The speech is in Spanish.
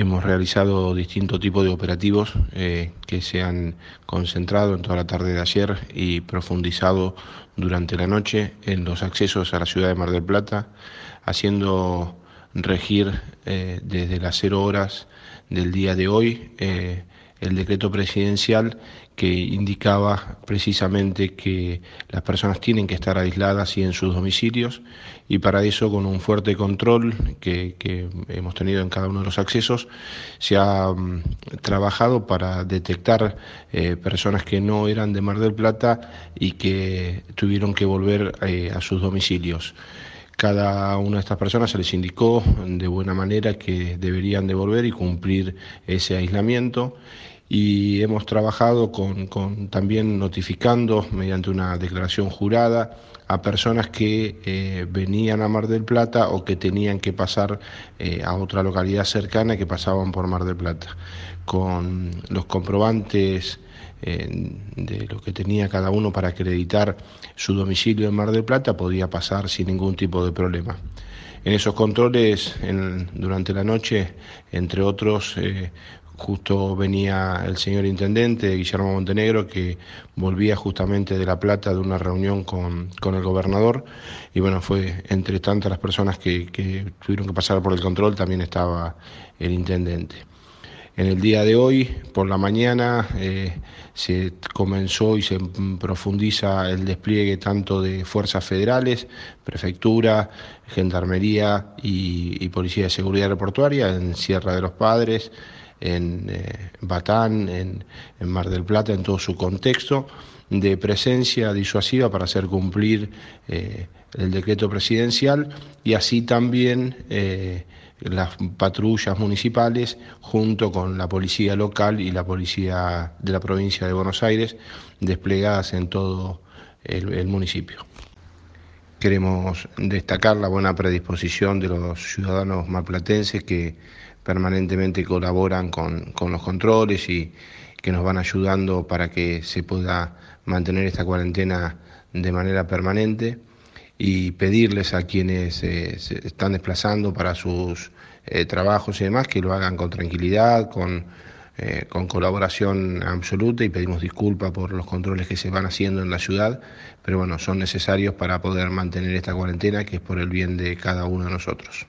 Hemos realizado distintos tipos de operativos eh, que se han concentrado en toda la tarde de ayer y profundizado durante la noche en los accesos a la ciudad de Mar del Plata, haciendo regir eh, desde las cero horas del día de hoy eh, el decreto presidencial que indicaba precisamente que las personas tienen que estar aisladas y en sus domicilios y para eso con un fuerte control que, hemos tenido en cada uno de los accesos se ha mm, trabajado para detectar eh, personas que no eran de Mar del Plata y que tuvieron que volver eh, a sus domicilios. Cada una de estas personas se les indicó de buena manera que deberían devolver y cumplir ese aislamiento y hemos trabajado con, también notificando mediante una declaración jurada a personas que eh, venían a Mar del Plata o que tenían que pasar eh, a otra localidad cercana que pasaban por Mar del Plata. Con los comprobantes de lo que tenía cada uno para acreditar su domicilio en Mar del Plata, podía pasar sin ningún tipo de problema. En esos controles, durante la noche, entre otros, eh, justo venía el señor intendente Guillermo Montenegro, que volvía justamente de La Plata de una reunión con, el gobernador, y bueno, fue entre tantas las personas que tuvieron que pasar por el control, también estaba el intendente. En el día de hoy, por la mañana, eh, se comenzó y se profundiza el despliegue tanto de fuerzas federales, prefectura, gendarmería y, policía de seguridad aeroportuaria en Sierra de los Padres, en eh, Batán, en, Mar del Plata, en todo su contexto de presencia disuasiva para hacer cumplir eh, el decreto presidencial. Y así también las patrullas municipales junto con la policía local y la policía de la provincia de Buenos Aires desplegadas en todo el, municipio. Queremos destacar la buena predisposición de los ciudadanos marplatenses que permanentemente colaboran con, con los controles y que nos van ayudando para que se pueda mantener esta cuarentena de manera permanente y pedirles a quienes eh, se están desplazando para sus eh, trabajos y demás que lo hagan con tranquilidad, con, eh, con colaboración absoluta y pedimos disculpas por los controles que se van haciendo en la ciudad, pero bueno, son necesarios para poder mantener esta cuarentena que es por el bien de cada uno de nosotros.